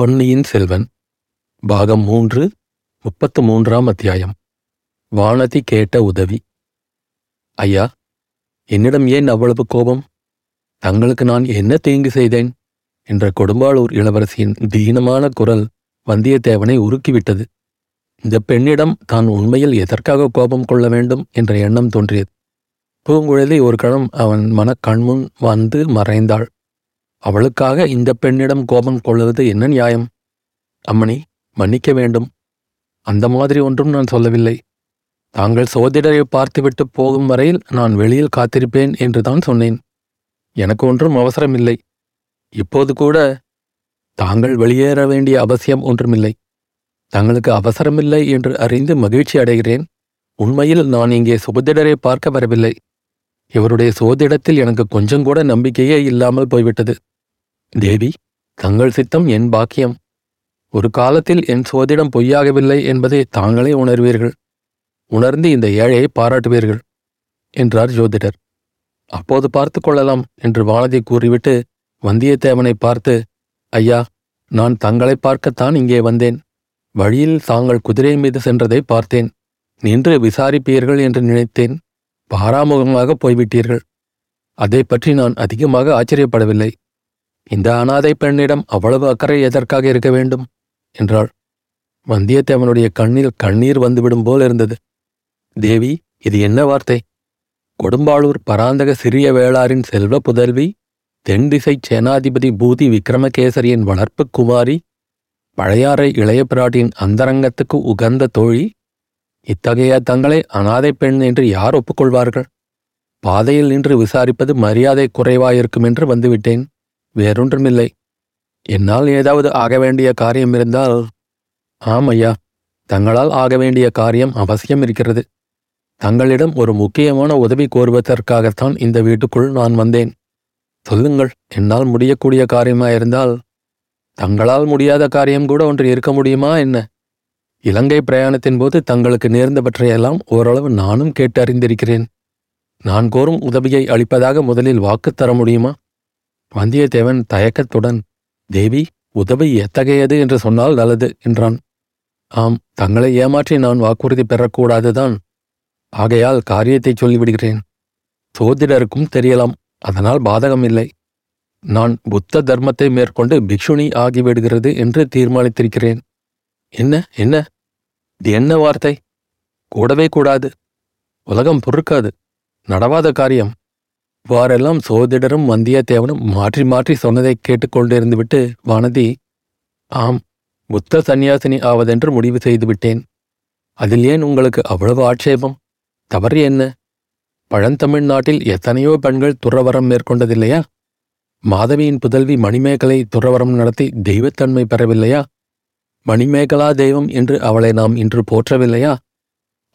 பொன்னியின் செல்வன் பாகம் மூன்று முப்பத்து மூன்றாம் அத்தியாயம். வானதி கேட்ட உதவி. ஐயா என்னிடம் ஏன் அவ்வளவு கோபம்? தங்களுக்கு நான் என்ன தீங்கு செய்தேன்? என்ற கொடும்பாளூர் இளவரசியின் தீனமான குரல் வந்தியத்தேவனை உருக்கிவிட்டது. இந்த பெண்ணிடம் தான் உண்மையில் எதற்காக கோபம் கொள்ள வேண்டும் என்ற எண்ணம் தோன்றியது. பூங்குழலி ஒரு கணம் அவன் மனக்கண்முன் வந்து மறைந்தாள். அவளுக்காக இந்த பெண்ணிடம் கோபம் கொள்வது என்ன நியாயம்? அம்மணி மன்னிக்க வேண்டும். அந்த மாதிரி ஒன்றும் நான் சொல்லவில்லை. தாங்கள் சோதிடரை பார்த்துவிட்டு போகும் வரையில் நான் வெளியில் காத்திருப்பேன் என்று தான் சொன்னேன். எனக்கு ஒன்றும் அவசரமில்லை. இப்போது கூட தாங்கள் வெளியேற வேண்டிய அவசியம் ஒன்றுமில்லை. தங்களுக்கு அவசரமில்லை என்று அறிந்து மகிழ்ச்சி அடைகிறேன். உண்மையில் நான் இங்கே சுபதிடரை பார்க்க வரவில்லை. இவருடைய சோதிடத்தில் எனக்கு கொஞ்சம் கூட நம்பிக்கையே இல்லாமல் போய்விட்டது. தேவி தங்கள் சித்தம் என் பாக்கியம். ஒரு காலத்தில் என் சோதிடம் பொய்யாகவில்லை என்பதை தாங்களே உணர்வீர்கள். உணர்ந்து இந்த ஏழையை பாராட்டுவீர்கள் என்றார் ஜோதிடர். அப்போது பார்த்து கொள்ளலாம் என்று வானதி கூறிவிட்டு வந்தியத்தேவனை பார்த்து ஐயா நான் தங்களை பார்க்கத்தான் இங்கே வந்தேன். வழியில் தாங்கள் குதிரை மீது சென்றதை பார்த்தேன். நின்று விசாரிப்பீர்கள் என்று நினைத்தேன். பாராமுகமாக போய்விட்டீர்கள். அதை பற்றி நான் அதிகமாக ஆச்சரியப்படவில்லை. இந்த அனாதை பெண்ணிடம் அவ்வளவு அக்கறை எதற்காக இருக்க வேண்டும்? என்றாள். வந்தியத்தேவனுடைய கண்ணில் கண்ணீர் வந்துவிடும் போல் இருந்தது. தேவி இது என்ன வார்த்தை? கொடும்பாளூர் பராந்தக சிறிய வேளாரின் செல்வ புதல்வி தென் திசை சேனாதிபதி பூதி விக்ரமகேசரியின் வளர்ப்பு குமாரி பழையாறை இளைய பிராட்டியின் அந்தரங்கத்துக்கு உகந்த தோழி இத்தகைய தங்களை அனாதை பெண் என்று யார் ஒப்புக்கொள்வார்கள்? பாதையில் நின்று விசாரிப்பது மரியாதை குறைவாயிருக்கும் என்று வந்துவிட்டேன். வேறொன்றுமில்லை. என்னால் ஏதாவது ஆக வேண்டிய காரியம் இருந்தால் ஆம் ஐயா தங்களால் ஆக வேண்டிய காரியம் அவசியம் இருக்கிறது. தங்களிடம் ஒரு முக்கியமான உதவி கோருவதற்காகத்தான் இந்த வீட்டுக்குள் நான் வந்தேன். சொல்லுங்கள் என்னால் முடியக்கூடிய காரியமாயிருந்தால் தங்களால் முடியாத காரியம் கூட ஒன்று இருக்க முடியுமா என்ன? இலங்கை பிரயாணத்தின் போது தங்களுக்கு நேர்ந்தவற்றையெல்லாம் ஓரளவு நானும் கேட்டு அறிந்திருக்கிறேன் நான் கோரும் உதவியை அளிப்பதாக முதலில் வாக்கு தர முடியுமா? வந்தியத்தேவன் தயக்கத்துடன் தேவி உதவி எத்தகையது? என்று சொன்னால் நல்லது என்றான். ஆம் தங்களை ஏமாற்றி நான் வாக்குறுதி பெறக்கூடாதுதான். ஆகையால் காரியத்தை சொல்லிவிடுகிறேன். சோதிடருக்கும் தெரியலாம் அதனால் பாதகம் இல்லை. நான் புத்த தர்மத்தை மேற்கொண்டு பிக்ஷுனி ஆகிவிடுகிறது என்று தீர்மானித்திருக்கிறேன். என்ன என்ன? இது என்ன வார்த்தை? கூடவே கூடாது. உலகம் பொறுக்காது. நடவாத காரியம். இவ்வாறெல்லாம் சோதிடரும் வந்தியத்தேவனும் மாற்றி மாற்றி சொன்னதை கேட்டுக்கொண்டிருந்துவிட்டு வானதி ஆம் புத்த சந்நியாசினி ஆவதென்று முடிவு செய்துவிட்டேன். அதில் ஏன் உங்களுக்கு அவ்வளவு ஆட்சேபம்? தவறு என்ன? பழந்தமிழ்நாட்டில் எத்தனையோ பெண்கள் துறவரம் மேற்கொண்டதில்லையா? மாதவியின் புதல்வி மணிமேகலை துறவரம் நடத்தி தெய்வத்தன்மை பெறவில்லையா? மணிமேகலா தெய்வம் என்று அவளை நாம் இன்று போற்றவில்லையா?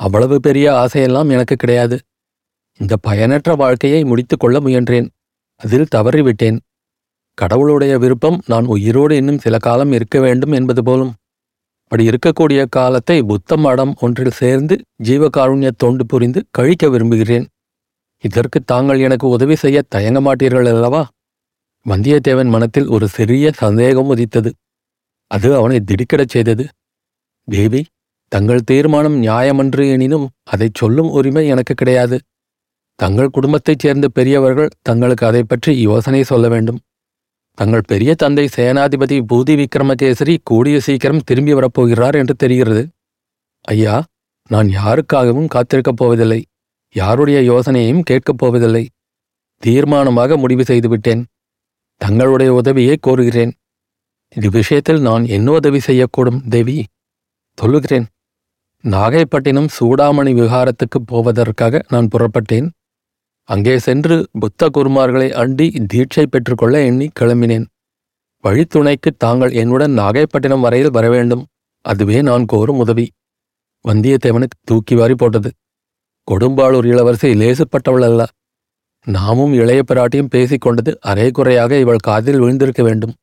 அவ்வளவு பெரிய ஆசையெல்லாம் எனக்கு கிடையாது. இந்த பயனற்ற வாழ்க்கையை முடித்துக்கொள்ள முயன்றேன். அதில் தவறிவிட்டேன். கடவுளுடைய விருப்பம் நான் உயிரோடு இன்னும் சில காலம் இருக்க வேண்டும் என்பது போலும். அப்படி இருக்கக்கூடிய காலத்தை புத்த மடம் ஒன்றில் சேர்ந்து ஜீவகாருண்ய தொண்டு புரிந்து கழிக்க விரும்புகிறேன். இதற்கு தாங்கள் எனக்கு உதவி செய்ய தயங்க மாட்டீர்கள் அல்லவா? வந்தியத்தேவன் மனத்தில் ஒரு சிறிய சந்தேகம் உதித்தது. அது அவனை திடுக்கிடச் செய்தது. தேவி தங்கள் தீர்மானம் நியாயமன்று எனினும் அதைச் சொல்லும் உரிமை எனக்கு கிடையாது. தங்கள் குடும்பத்தைச் சேர்ந்த பெரியவர்கள் தங்களுக்கு அதை பற்றி யோசனை சொல்ல வேண்டும். தங்கள் பெரிய தந்தை சேனாதிபதி பூதி விக்ரமகேசரி கூடிய சீக்கிரம் திரும்பி வரப்போகிறார் என்று தெரிகிறது. ஐயா நான் யாருக்காகவும் காத்திருக்கப் போவதில்லை. யாருடைய யோசனையையும் கேட்கப் போவதில்லை. தீர்மானமாக முடிவு செய்துவிட்டேன். தங்களுடைய உதவியை கோருகிறேன். இது விஷயத்தில் நான் என்ன உதவி செய்யக்கூடும் தேவி? சொல்லுகிறேன். நாகைப்பட்டினம் சூடாமணி விகாரத்துக்கு போவதற்காக நான் புறப்பட்டேன். அங்கே சென்று புத்த குருமார்களை அண்டி தீட்சை பெற்றுக்கொள்ள எண்ணி கிளம்பினேன். வழித்துணைக்கு தாங்கள் என்னுடன் நாகைப்பட்டினம் வரையில் வர வேண்டும். அதுவே நான் கோரும் உதவி. வந்தியத்தேவனுக்கு தூக்கி வாரி போட்டது. கொடும்பாளூர் இளவரசி லேசுப்பட்டவள் அல்ல நாமும் இளைய பிராட்டியும் பேசிக் கொண்டது அரை குறையாக இவள் காதில் விழுந்திருக்க வேண்டும்.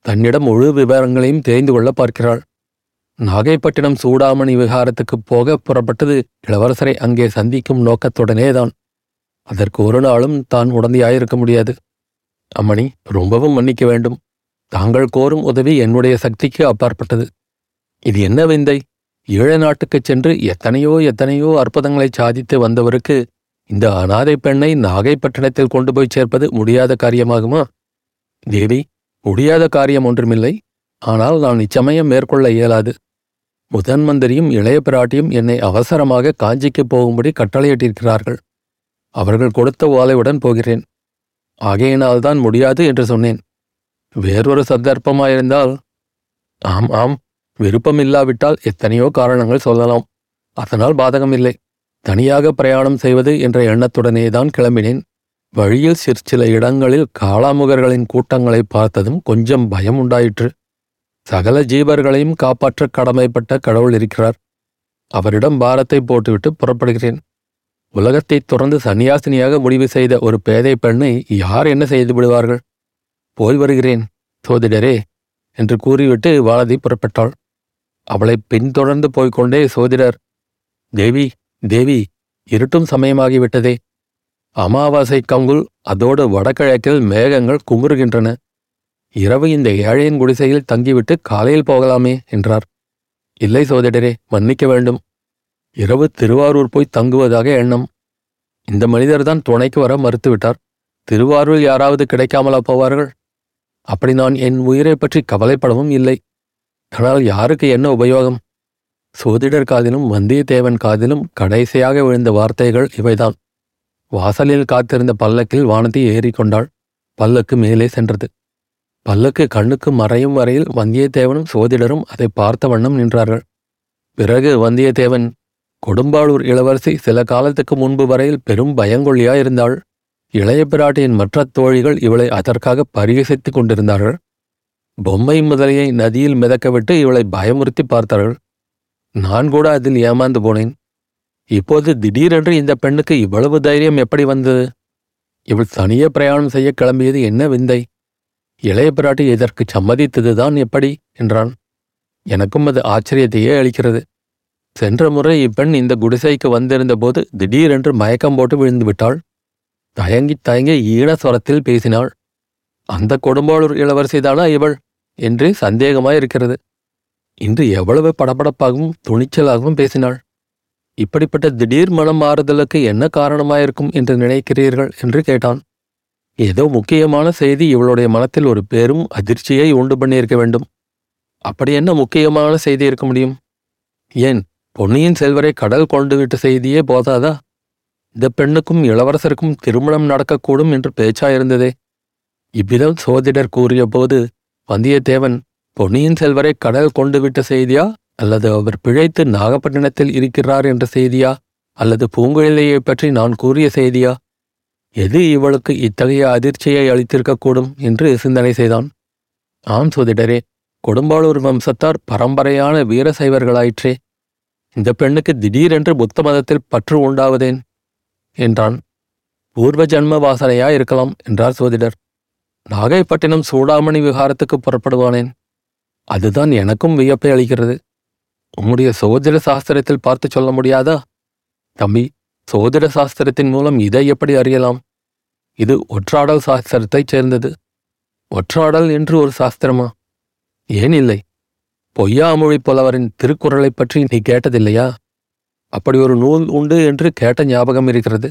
தன்னிடம் முழு விவரங்களையும் தெரிந்து கொள்ள பார்க்கிறாள். நாகைப்பட்டினம் சூடாமணி விகாரத்துக்குப் போக புறப்பட்டது இளவரசரை அங்கே சந்திக்கும் நோக்கத்துடனேதான். அதற்கு ஒரு நாளும் தான் உடந்தையாயிருக்க முடியாது. அம்மணி ரொம்பவும் மன்னிக்க வேண்டும். தாங்கள் கோரும் உதவி என்னுடைய சக்திக்கு அப்பாற்பட்டது. இது என்ன விந்தை? ஈழ நாட்டுக்குச் சென்று எத்தனையோ எத்தனையோ அற்புதங்களை சாதித்து வந்தவருக்கு இந்த அனாதை பெண்ணை நாகைப்பட்டினத்தில் கொண்டு போய் சேர்ப்பது முடியாத காரியமாகுமா? தேவி முடியாத காரியம் ஒன்றுமில்லை. ஆனால் நான் இச்சமயம் மேற்கொள்ள இயலாது. முதன் மந்திரியும் இளைய பிராட்டியும் என்னை அவசரமாக காஞ்சிக்கு போகும்படி கட்டளையிட்டிருக்கிறார்கள். அவர்கள் கொடுத்த ஓலையுடன் போகிறேன். ஆகையினால்தான் முடியாது என்று சொன்னேன். வேறொரு சந்தர்ப்பமாயிருந்தால் ஆம் ஆம் விருப்பமில்லாவிட்டால் எத்தனையோ காரணங்கள் சொல்லலாம். அதனால் பாதகமில்லை. தனியாக பிரயாணம் செய்வது என்ற எண்ணத்துடனே தான் கிளம்பினேன். வழியில் சிற்சில இடங்களில் காளாமுகர்களின் கூட்டங்களை பார்த்ததும் கொஞ்சம் பயம் உண்டாயிற்று. சகல ஜீவர்களையும் காப்பாற்ற கடமைப்பட்ட கடவுள் இருக்கிறார். அவரிடம் பாரத்தை போட்டுவிட்டு புறப்படுகிறேன். உலகத்தைத் துறந்து சன்னியாசினியாக முடிவு செய்த ஒரு பேதை பெண்ணை யார் என்ன செய்து விடுவார்கள்? போய் வருகிறேன் சோதிடரே என்று கூறிவிட்டு வாலதி புறப்பட்டாள். அவளை பின்தொடர்ந்து போய்கொண்டே சோதிடர் தேவி தேவி இருட்டும் சமயமாகிவிட்டதே. அமாவாசை கங்குல் அதோடு வடகிழக்கில் மேகங்கள் குமுறுகின்றன. இரவு இந்த ஏழையின் குடிசையில் தங்கிவிட்டு காலையில் போகலாமே என்றார். இல்லை சோதிடரே மன்னிக்க வேண்டும். இரவு திருவாரூர் போய் தங்குவதாக எண்ணம். இந்த மனிதர்தான் துணைக்கு வர மறுத்துவிட்டார். திருவாரூர் யாராவது கிடைக்காமலா போவார்கள்? அப்படி நான் என் உயிரை பற்றி கவலைப்படவும் இல்லை. ஆனால் யாருக்கு என்ன உபயோகம்? சோதிடர் காதிலும் வந்தியத்தேவன் காதிலும் கடைசியாக விழுந்த வார்த்தைகள் இவைதான். வாசலில் காத்திருந்த பல்லக்கில் வானதி ஏறிக்கொண்டாள் பல்லக்கு மேலே சென்றது. பல்லக்கு கண்ணுக்கு மறையும் வரையில் வந்தியத்தேவனும் சோதிடரும் அதை பார்த்த வண்ணம் நின்றார்கள். பிறகு வந்தியத்தேவன் கொடும்பாளூர் இளவரசி சில காலத்துக்கு முன்பு வரையில் பெரும் பயங்கொள்ளியாயிருந்தாள் இளைய பிராட்டியின் மற்ற தோழிகள் இவளை அதற்காக பரிகசித்துக் கொண்டிருந்தார்கள். பொம்மை முதலையை நதியில் மிதக்கவிட்டு இவளை பயமுறுத்தி பார்த்தார்கள். நான் கூட அதில் ஏமாந்து போனேன். இப்போது திடீரென்று இந்த பெண்ணுக்கு இவ்வளவு தைரியம் எப்படி வந்தது? இவள் தனியே பிரயாணம் செய்ய கிளம்பியது என்ன விந்தை? இளைய பிராட்டி இதற்கு சம்மதித்ததுதான் எப்படி? என்றான். எனக்கும் அது ஆச்சரியத்தையே அளிக்கிறது. சென்ற முறை இப்பெண் இந்த குடிசைக்கு வந்திருந்த போது திடீரென்று மயக்கம் போட்டு விழுந்து விட்டாள் தயங்கி தயங்கி ஈன ஸ்வரத்தில் பேசினாள். அந்த கொடும்பாளூர் இளவரசிதானா இவள்? என்று சந்தேகமாயிருக்கிறது. இன்று எவ்வளவு படபடப்பாகவும் துணிச்சலாகவும் பேசினாள். இப்படிப்பட்ட திடீர் மனம் மாறுதலுக்கு என்ன காரணமாயிருக்கும் என்று நினைக்கிறீர்கள்? என்று கேட்டான். ஏதோ முக்கியமான செய்தி இவளுடைய மனத்தில் ஒரு பெரும் அதிர்ச்சியை உண்டு பண்ணியிருக்க வேண்டும். அப்படி என்ன முக்கியமான செய்தி இருக்க முடியும்? ஏன்? பொன்னியின் செல்வரை கடல் கொண்டு விட்ட செய்தியே போதாதா? இந்த பெண்ணுக்கும் இளவரசருக்கும் திருமணம் நடக்கக்கூடும் என்று பேச்சாயிருந்ததே இவ்விதம் சோதிடர் கூறியபோது வந்தியத்தேவன் பொன்னியின் செல்வரை கடல் கொண்டு விட்ட செய்தியா? அல்லது அவர் பிழைத்து நாகப்பட்டினத்தில் இருக்கிறார் என்ற செய்தியா? அல்லது பூங்குழலியை பற்றி நான் கூறிய செய்தியா? எது இவளுக்கு இத்தகைய அதிர்ச்சியை அளித்திருக்கக்கூடும்? என்று சிந்தனை செய்தான். ஆம் சோதிடரே கொடும்பாளூர் வம்சத்தார் பரம்பரையான வீரசைவர்களாயிற்றே இந்த பெண்ணுக்கு திடீரென்று புத்த மதத்தில் பற்று உண்டாவதேன்? என்றான். பூர்வ ஜன்ம வாசனையா இருக்கலாம் என்றார் சோதிடர் நாகைப்பட்டினம் சூடாமணி விகாரத்துக்கு புறப்படுவானேன்? அதுதான் எனக்கும் வியப்பை அளிக்கிறது. உம்முடைய சோதிட சாஸ்திரத்தில் பார்த்து சொல்ல முடியாதா? தம்பி சோதிட சாஸ்திரத்தின் மூலம் இதை எப்படி அறியலாம்? இது ஒற்றாடல் சாஸ்திரத்தைச் சேர்ந்தது. ஒற்றாடல் என்று ஒரு சாஸ்திரமா? ஏன் இல்லை? பொய்யாமொழி புலவரின் திருக்குறளைப் பற்றி நீ கேட்டதில்லையா? அப்படி ஒரு நூல் உண்டு என்று கேட்ட ஞாபகம் இருக்கிறது.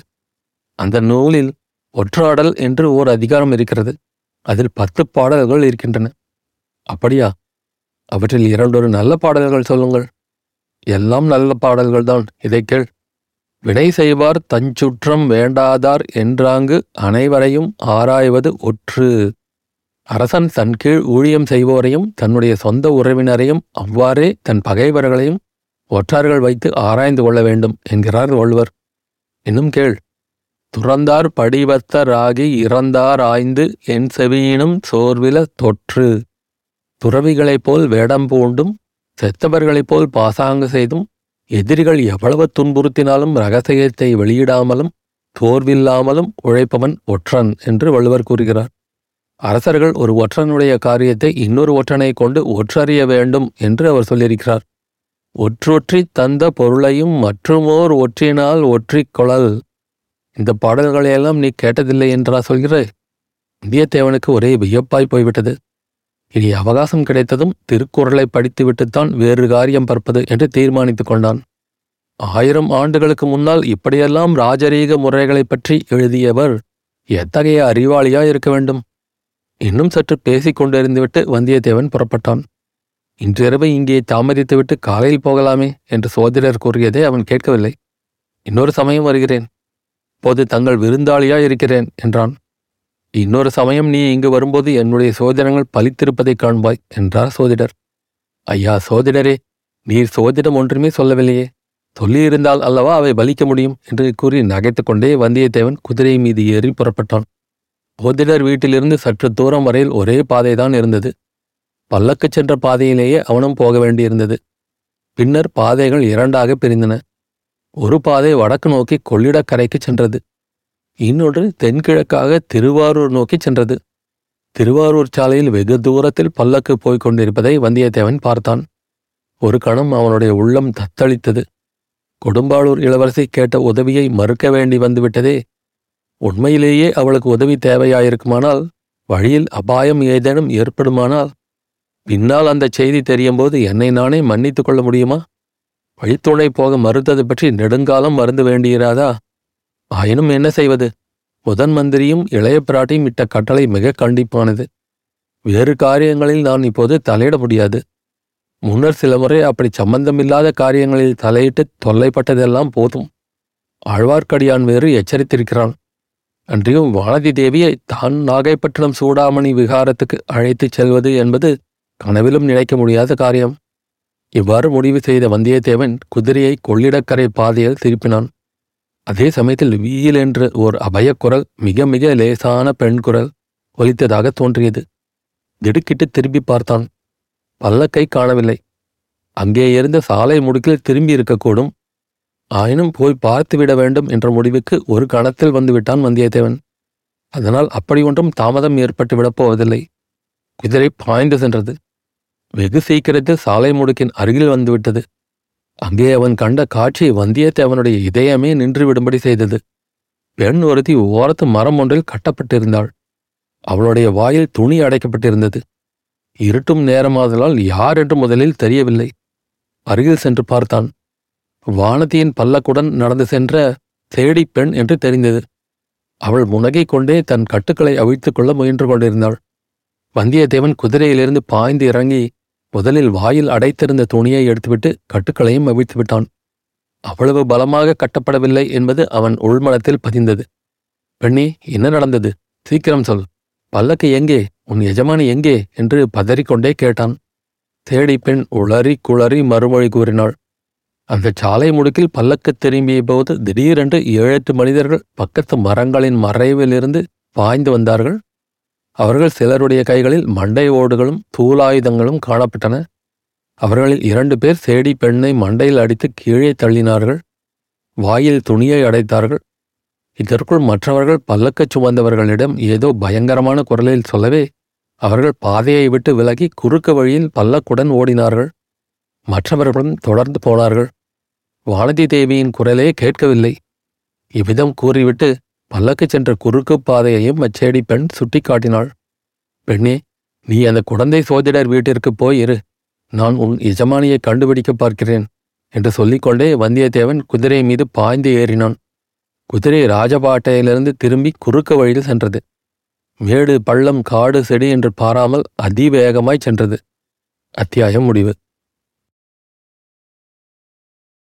அந்த நூலில் ஒற்றாடல் என்று ஓர் அதிகாரம் இருக்கிறது. அதில் பத்து பாடல்கள் இருக்கின்றன. அப்படியா? அவற்றில் இரண்டொரு நல்ல பாடல்கள் சொல்லுங்கள். எல்லாம் நல்ல பாடல்கள்தான் இதை கேள். வினை செய்வார் தஞ்சுற்றம் வேண்டாதார் என்றாங்கு அனைவரையும் ஆராய்வது ஒற்று. அரசன் தன் கீழ் ஊழியம் செய்வோரையும் தன்னுடைய சொந்த உறவினரையும் அவ்வாறே தன் பகைவர்களையும் ஒற்றார்கள் வைத்து ஆராய்ந்து கொள்ள வேண்டும் என்கிறார் வள்ளுவர். இன்னும் கேள். துறந்தார் படிவத்தராகி இறந்தார் ஆய்ந்து என் செவியினும் சோர்வில தொற்று. துறவிகளைப் போல் வேடம் பூண்டும் செத்தவர்களைப் போல் பாசாங்கு செய்தும் எதிரிகள் எவ்வளவு துன்புறுத்தினாலும் ரகசியத்தை வெளியிடாமலும் தோர்வில்லாமலும் உழைப்பவன் ஒற்றன் என்று வள்ளுவர் கூறுகிறார். அரசர்கள் ஒரு ஒற்றனுடைய காரியத்தை இன்னொரு ஒற்றனை கொண்டு ஒற்றறிய வேண்டும் என்று அவர் சொல்லியிருக்கிறார். ஒற்றொற்றி தந்த பொருளையும் மற்றுமோர் ஒற்றினால் ஒற்றிக்கொளல் இந்த பாடல்களையெல்லாம் நீ கேட்டதில்லை என்றா சொல்கிறாய் வந்தியத்தேவனுக்கு ஒரே வியப்பாய் போய்விட்டது. இனி அவகாசம் கிடைத்ததும் திருக்குறளை படித்துவிட்டுத்தான் வேறு காரியம் பார்ப்பது என்று தீர்மானித்துக் கொண்டான். ஆயிரம் ஆண்டுகளுக்கு முன்னால் இப்படியெல்லாம் ராஜரீக முறைகளைப் பற்றி எழுதியவர் எத்தகைய அறிவாளியா இருக்க வேண்டும்? இன்னும் சற்று பேசிக் கொண்டிருந்துவிட்டு வந்தியத்தேவன் புறப்பட்டான். இன்றிரவு இங்கே தாமதித்துவிட்டு காலையில் போகலாமே என்று சோதிடர் கூறியதை அவன் கேட்கவில்லை. இன்னொரு சமயம் வருகிறேன். போது தங்கள் விருந்தாளியா இருக்கிறேன் என்றான். இன்னொரு சமயம் நீ இங்கு வரும்போது என்னுடைய சோதனங்கள் பலித்திருப்பதைக் காண்பாய் என்றார் சோதிடர். ஐயா சோதிடரே நீர் சோதிடம் ஒன்றுமே சொல்லவில்லையே. சொல்லியிருந்தால் அல்லவா அவை பலிக்க முடியும் என்று கூறி நகைத்துக்கொண்டே வந்தியத்தேவன் குதிரை மீது ஏறி புறப்பட்டான். சோதிடர் வீட்டிலிருந்து சற்று தூரம் வரையில் ஒரே பாதைதான் இருந்தது. பல்லக்கு சென்ற பாதையிலேயே அவனும் போக வேண்டியிருந்தது. பின்னர் பாதைகள் இரண்டாக பிரிந்தன. ஒரு பாதை வடக்கு நோக்கி கொள்ளிடக்கரைக்கு சென்றது. இன்னொன்று தென்கிழக்காக திருவாரூர் நோக்கி சென்றது. திருவாரூர் சாலையில் வெகு தூரத்தில் பல்லக்கு போய்க் கொண்டிருப்பதை வந்தியத்தேவன் பார்த்தான். ஒரு கணம் அவனுடைய உள்ளம் தத்தளித்தது. கொடும்பாளூர் இளவரசி கேட்ட உதவியை மறுக்க வேண்டி வந்துவிட்டதே. உண்மையிலேயே அவளுக்கு உதவி தேவையாயிருக்குமானால் வழியில் அபாயம் ஏதேனும் ஏற்படுமானால் பின்னால் அந்த செய்தி தெரியும்போது என்னை நானே மன்னித்து கொள்ள முடியுமா? வழித்துணை போக மறுத்தது பற்றி நெடுங்காலம் மறந்து வேண்டியிராதா? ஆயினும் என்ன செய்வது? முதன் மந்திரியும் இளைய பிராட்டியும் இட்ட கட்டளை மிக கண்டிப்பானது. வேறு காரியங்களில் நான் இப்போது தலையிட முடியாது. முன்னர் சில முறை அப்படி சம்பந்தமில்லாத காரியங்களில் தலையிட்டு தொல்லைப்பட்டதெல்லாம் போதும். ஆழ்வார்க்கடியான் வேறு எச்சரித்திருக்கிறான். அன்றியும் வானதி தேவியை தான் நாகைப்பட்டினம் சூடாமணி விகாரத்துக்கு அழைத்துச் செல்வது என்பது கனவிலும் நினைக்க முடியாத காரியம். இவ்வாறு முடிவு செய்த வந்தியத்தேவன் குதிரையை கொள்ளிடக்கரை பாதையில் திருப்பினான். அதே சமயத்தில் வீல் என்று ஓர் அபயக்குரல் மிக மிக லேசான பெண் குரல் ஒலித்ததாக தோன்றியது. திடுக்கிட்டு திரும்பி பார்த்தான். பல்லக்கை காணவில்லை. அங்கே இருந்த சாலை முடுக்கில் திரும்பி இருக்கக்கூடும் ஆயினும் போய் பார்த்துவிட வேண்டும் என்ற முடிவுக்கு ஒரு கணத்தில் வந்துவிட்டான் வந்தியத்தேவன். அதனால் அப்படி ஒன்றும் தாமதம் ஏற்பட்டு விடப் போவதில்லை குதிரை பாய்ந்து சென்றது. வெகு சீக்கிரத்தில் சாலை முடுக்கின் அருகில் வந்துவிட்டது. அங்கே அவன் கண்ட காட்சி வந்தியத்தேவனுடைய இதயமே நின்று விடும்படி செய்தது. பெண் ஒருத்தி ஓரத்து மரம் ஒன்றில் கட்டப்பட்டிருந்தாள். அவளுடைய வாயில் துணி அடைக்கப்பட்டிருந்தது. இருட்டும் நேரமாதலால் யார் என்று முதலில் தெரியவில்லை. அருகில் சென்று பார்த்தான். வானதியின் பல்லக்குடன் நடந்து சென்ற தேடி பெண் என்று தெரிந்தது. அவள் முனகைக் கொண்டே தன் கட்டுக்களை அவிழ்த்துக் கொள்ள முயன்று கொண்டிருந்தாள். வந்தியத்தேவன் குதிரையிலிருந்து பாய்ந்து இறங்கி முதலில் வாயில் அடைத்திருந்த துணியை எடுத்துவிட்டு கட்டுக்களையும் அவிழ்த்து விட்டான். அவ்வளவு பலமாக கட்டப்படவில்லை என்பது அவன் உள்மனத்தில் பதிந்தது. பெண்ணே என்ன நடந்தது? சீக்கிரம் சொல். பல்லக்கு எங்கே? உன் எஜமானி எங்கே? என்று பதறிக்கொண்டே கேட்டான். தேடி பெண் உளறி குளறி மறுமொழி கூறினாள். அந்த சாலை முடுக்கில் பல்லக்கு திரும்பிய போது திடீரென்று ஏழெட்டு மனிதர்கள் பக்கத்து மரங்களின் மறைவிலிருந்து பாய்ந்து வந்தார்கள். அவர்கள் சிலருடைய கைகளில் மண்டை ஓடுகளும் தூளாயுதங்களும் காணப்பட்டன. அவர்களில் இரண்டு பேர் சேடி பெண்ணை மண்டையில் அடித்து கீழே தள்ளினார்கள். வாயில் துணியை அடைத்தார்கள். இதற்குள் மற்றவர்கள் பல்லக்கச் சுமந்தவர்களிடம் ஏதோ பயங்கரமான குரலில் சொல்லவே அவர்கள் பாதையை விட்டு விலகி குறுக்கு வழியில் பல்லக்குடன் ஓடினார்கள். மற்றவர்களும் தொடர்ந்து போனார்கள். வானதி தேவியின் குரலே கேட்கவில்லை. இவ்விதம் கூறிவிட்டு பல்லக்கு சென்ற குறுக்கு பாதையையும் அச்சேடி பெண் சுட்டிக்காட்டினாள் பெண்ணே நீ அந்த குழந்தை சோதிடர் வீட்டிற்கு போய் இரு. நான் உன் எஜமானியை கண்டுபிடிக்க பார்க்கிறேன் என்று சொல்லிக்கொண்டே வந்தியத்தேவன் குதிரை மீது பாய்ந்து ஏறினான். குதிரை ராஜபாட்டையிலிருந்து திரும்பி குறுக்க வழியில் சென்றது. மேடு பள்ளம் காடு செடி என்று பாராமல் அதிவேகமாய் சென்றது. அத்தியாயம் முடிவு.